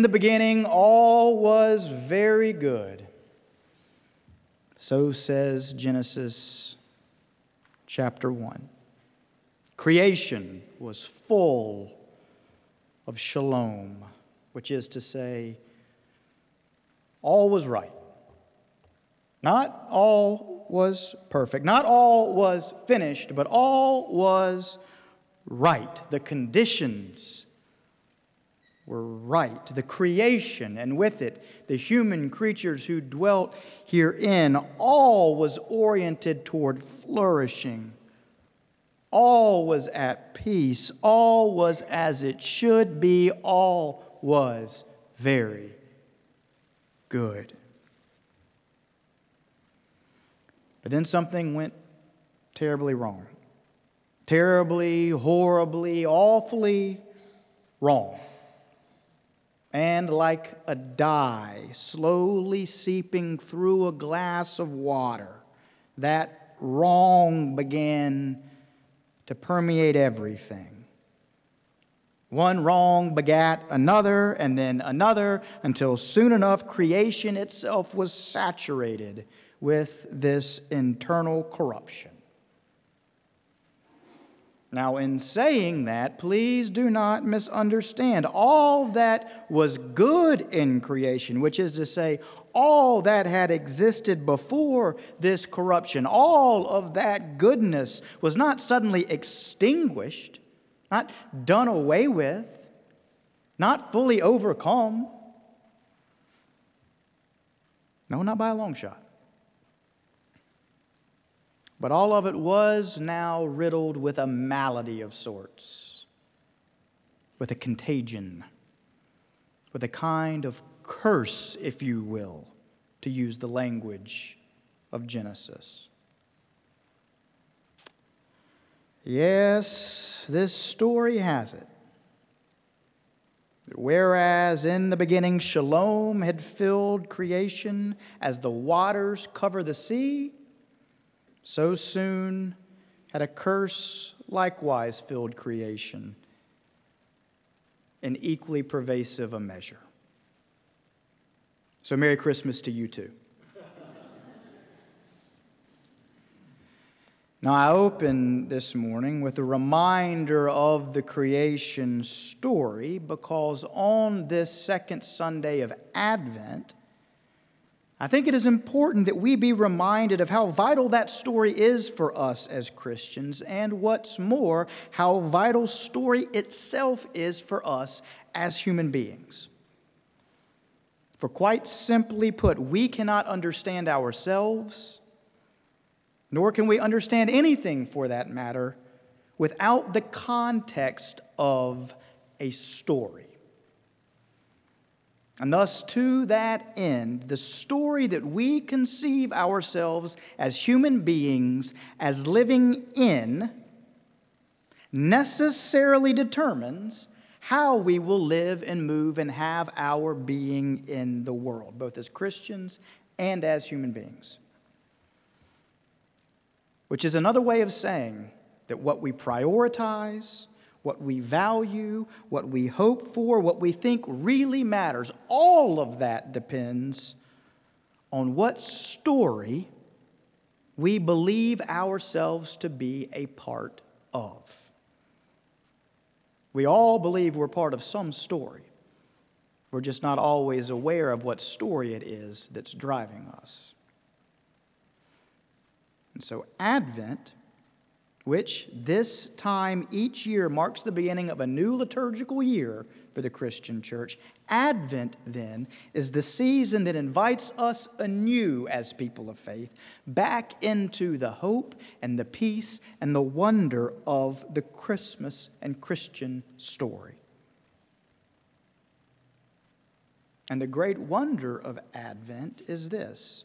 In the beginning, all was very good. So says Genesis chapter 1. Creation was full of shalom, which is to say, all was right. Not all was perfect, not all was finished, but all was right. The conditions were right. The creation, and with it, the human creatures who dwelt herein, all was oriented toward flourishing. All was at peace. All was as it should be. All was very good. But then something went terribly wrong. Terribly, horribly, awfully wrong. And like a dye slowly seeping through a glass of water, that wrong began to permeate everything. One wrong begat another, and then another, until soon enough creation itself was saturated with this internal corruption. Now, in saying that, please do not misunderstand. All that was good in creation, which is to say, all that had existed before this corruption, all of that goodness was not suddenly extinguished, not done away with, not fully overcome. No, not by a long shot. But all of it was now riddled with a malady of sorts, with a contagion, with a kind of curse, if you will, to use the language of Genesis. Yes, this story has it. Whereas in the beginning shalom had filled creation as the waters cover the sea, so soon had a curse likewise filled creation in equally pervasive a measure. So, Merry Christmas to you too. Now, I open this morning with a reminder of the creation story because on this second Sunday of Advent, I think it is important that we be reminded of how vital that story is for us as Christians, and what's more, how vital story itself is for us as human beings. For quite simply put, we cannot understand ourselves, nor can we understand anything for that matter, without the context of a story. And thus, to that end, the story that we conceive ourselves as human beings as living in necessarily determines how we will live and move and have our being in the world, both as Christians and as human beings. Which is another way of saying that what we prioritize, what we value, what we hope for, what we think really matters. All of that depends on what story we believe ourselves to be a part of. We all believe we're part of some story. We're just not always aware of what story it is that's driving us. And so, Advent which this time each year marks the beginning of a new liturgical year for the Christian church. Advent, then, is the season that invites us anew as people of faith back into the hope and the peace and the wonder of the Christmas and Christian story. And the great wonder of Advent is this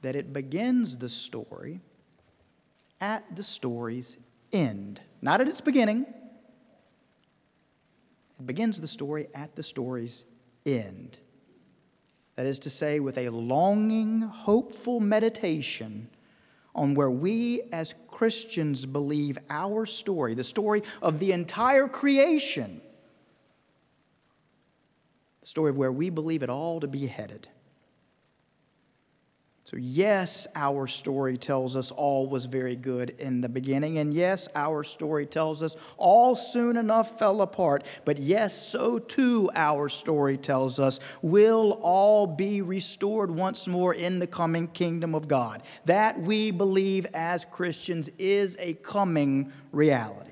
that it begins the story at the story's end, not at its beginning. It begins the story at the story's end. That is to say, with a longing, hopeful meditation on where we as Christians believe our story, the story of the entire creation, the story of where we believe it all to be headed. So, yes, our story tells us all was very good in the beginning. And yes, our story tells us all soon enough fell apart. But yes, so too our story tells us will all be restored once more in the coming kingdom of God. That we believe as Christians is a coming reality.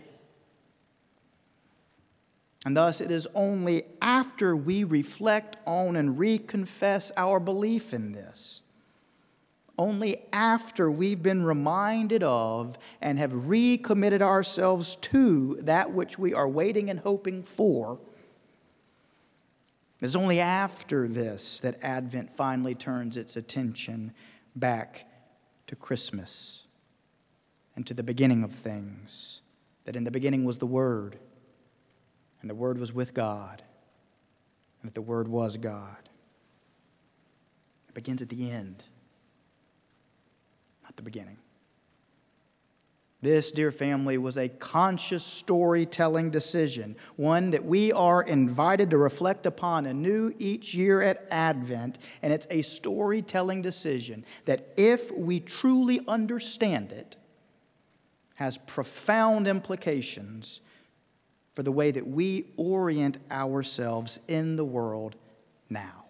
And thus, it is only after we reflect on and reconfess our belief in this only after we've been reminded of and have recommitted ourselves to that which we are waiting and hoping for. It's only after this that Advent finally turns its attention back to Christmas and to the beginning of things. That in the beginning was the Word, and the Word was with God, and that the Word was God. It begins at the end the beginning. This, dear family, was a conscious storytelling decision, one that we are invited to reflect upon anew each year at Advent. And it's a storytelling decision that, if we truly understand it, has profound implications for the way that we orient ourselves in the world now.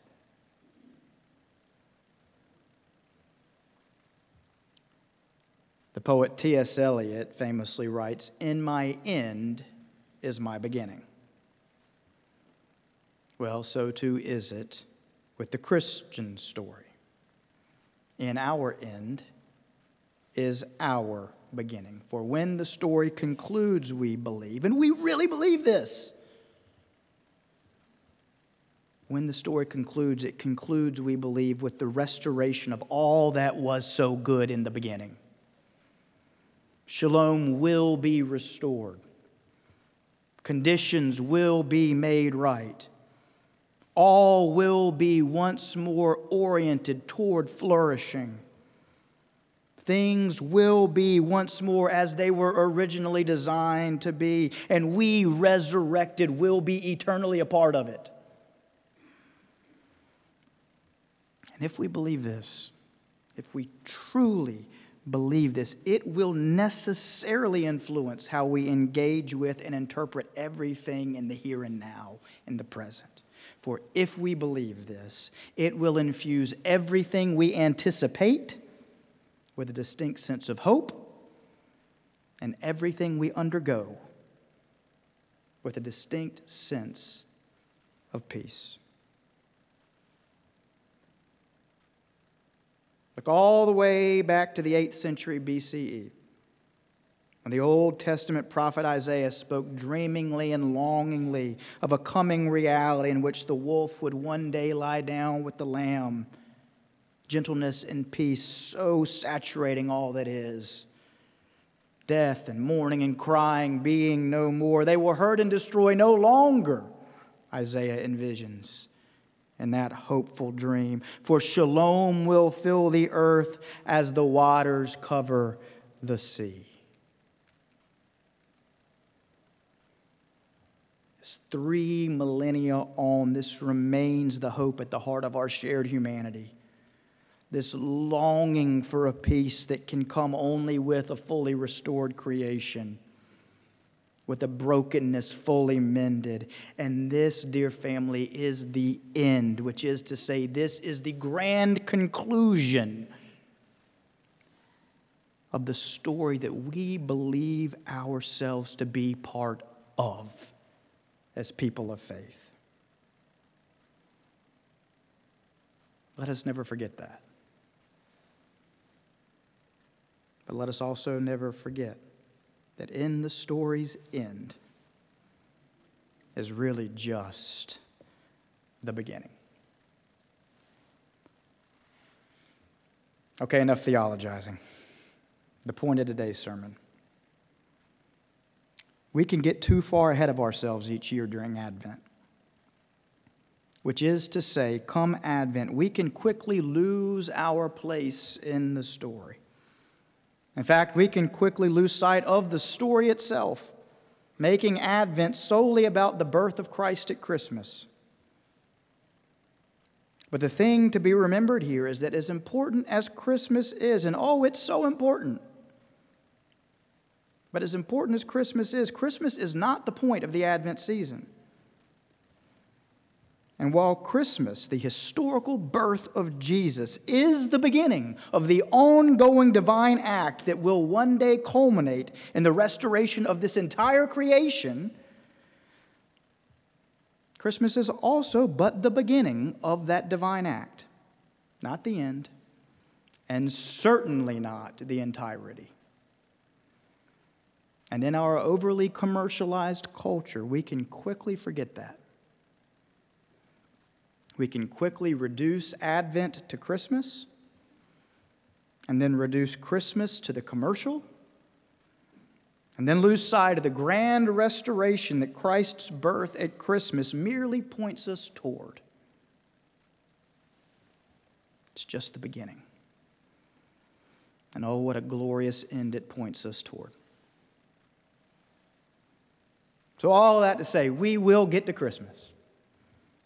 The poet T.S. Eliot famously writes In my end is my beginning. Well, so too is it with the Christian story. In our end is our beginning. For when the story concludes, we believe, and we really believe this. When the story concludes, it concludes, we believe, with the restoration of all that was so good in the beginning. Shalom will be restored. Conditions will be made right. All will be once more oriented toward flourishing. Things will be once more as they were originally designed to be, and we resurrected will be eternally a part of it. And if we believe this, if we truly believe this, it will necessarily influence how we engage with and interpret everything in the here and now, in the present. For if we believe this, it will infuse everything we anticipate with a distinct sense of hope, and everything we undergo with a distinct sense of peace. All the way back to the 8th century BCE. When the Old Testament prophet Isaiah spoke dreamingly and longingly of a coming reality in which the wolf would one day lie down with the lamb, gentleness and peace so saturating all that is. Death and mourning and crying being no more. They will hurt and destroy no longer, Isaiah envisions in that hopeful dream. For shalom will fill the earth as the waters cover the sea. Three millennia on, this remains the hope at the heart of our shared humanity. This longing for a peace that can come only with a fully restored creation with a brokenness fully mended. And this, dear family, is the end, which is to say, this is the grand conclusion of the story that we believe ourselves to be part of as people of faith. Let us never forget that. But let us also never forget that in the story's end is really just the beginning. Okay, enough theologizing. The point of today's sermon. We can get too far ahead of ourselves each year during Advent, which is to say, come Advent, we can quickly lose our place in the story. In fact, we can quickly lose sight of the story itself, making Advent solely about the birth of Christ at Christmas. But the thing to be remembered here is that as important as Christmas is, and oh, it's so important. But as important as Christmas is, Christmas is not the point of the Advent season. And while Christmas, the historical birth of Jesus, is the beginning of the ongoing divine act that will one day culminate in the restoration of this entire creation, Christmas is also but the beginning of that divine act, not the end, and certainly not the entirety. And in our overly commercialized culture, we can quickly forget that. We can quickly reduce Advent to Christmas, and then reduce Christmas to the commercial, and then lose sight of the grand restoration that Christ's birth at Christmas merely points us toward. It's just the beginning. And oh, what a glorious end it points us toward. So, all that to say, we will get to Christmas.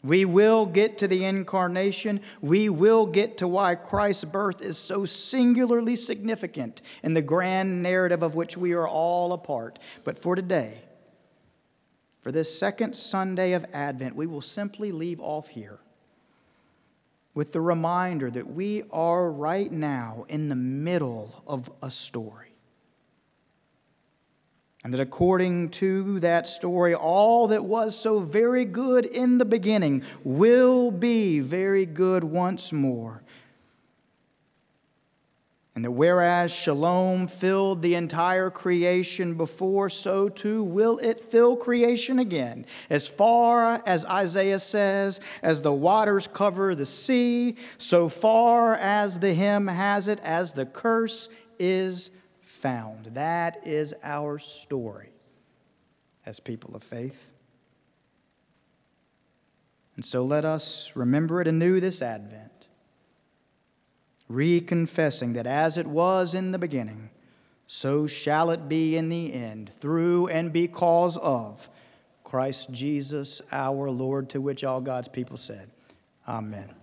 We will get to the incarnation. We will get to why Christ's birth is so singularly significant in the grand narrative of which we are all a part. But for today, for this second Sunday of Advent, we will simply leave off here with the reminder that we are right now in the middle of a story. And that according to that story, all that was so very good in the beginning will be very good once more. And that whereas shalom filled the entire creation before, so too will it fill creation again. As far as Isaiah says, as the waters cover the sea, so far as the hymn has it, as the curse is found. That is our story as people of faith. And so let us remember it anew this Advent, reconfessing that as it was in the beginning, so shall it be in the end, through and because of Christ Jesus our Lord, to which all God's people said, Amen.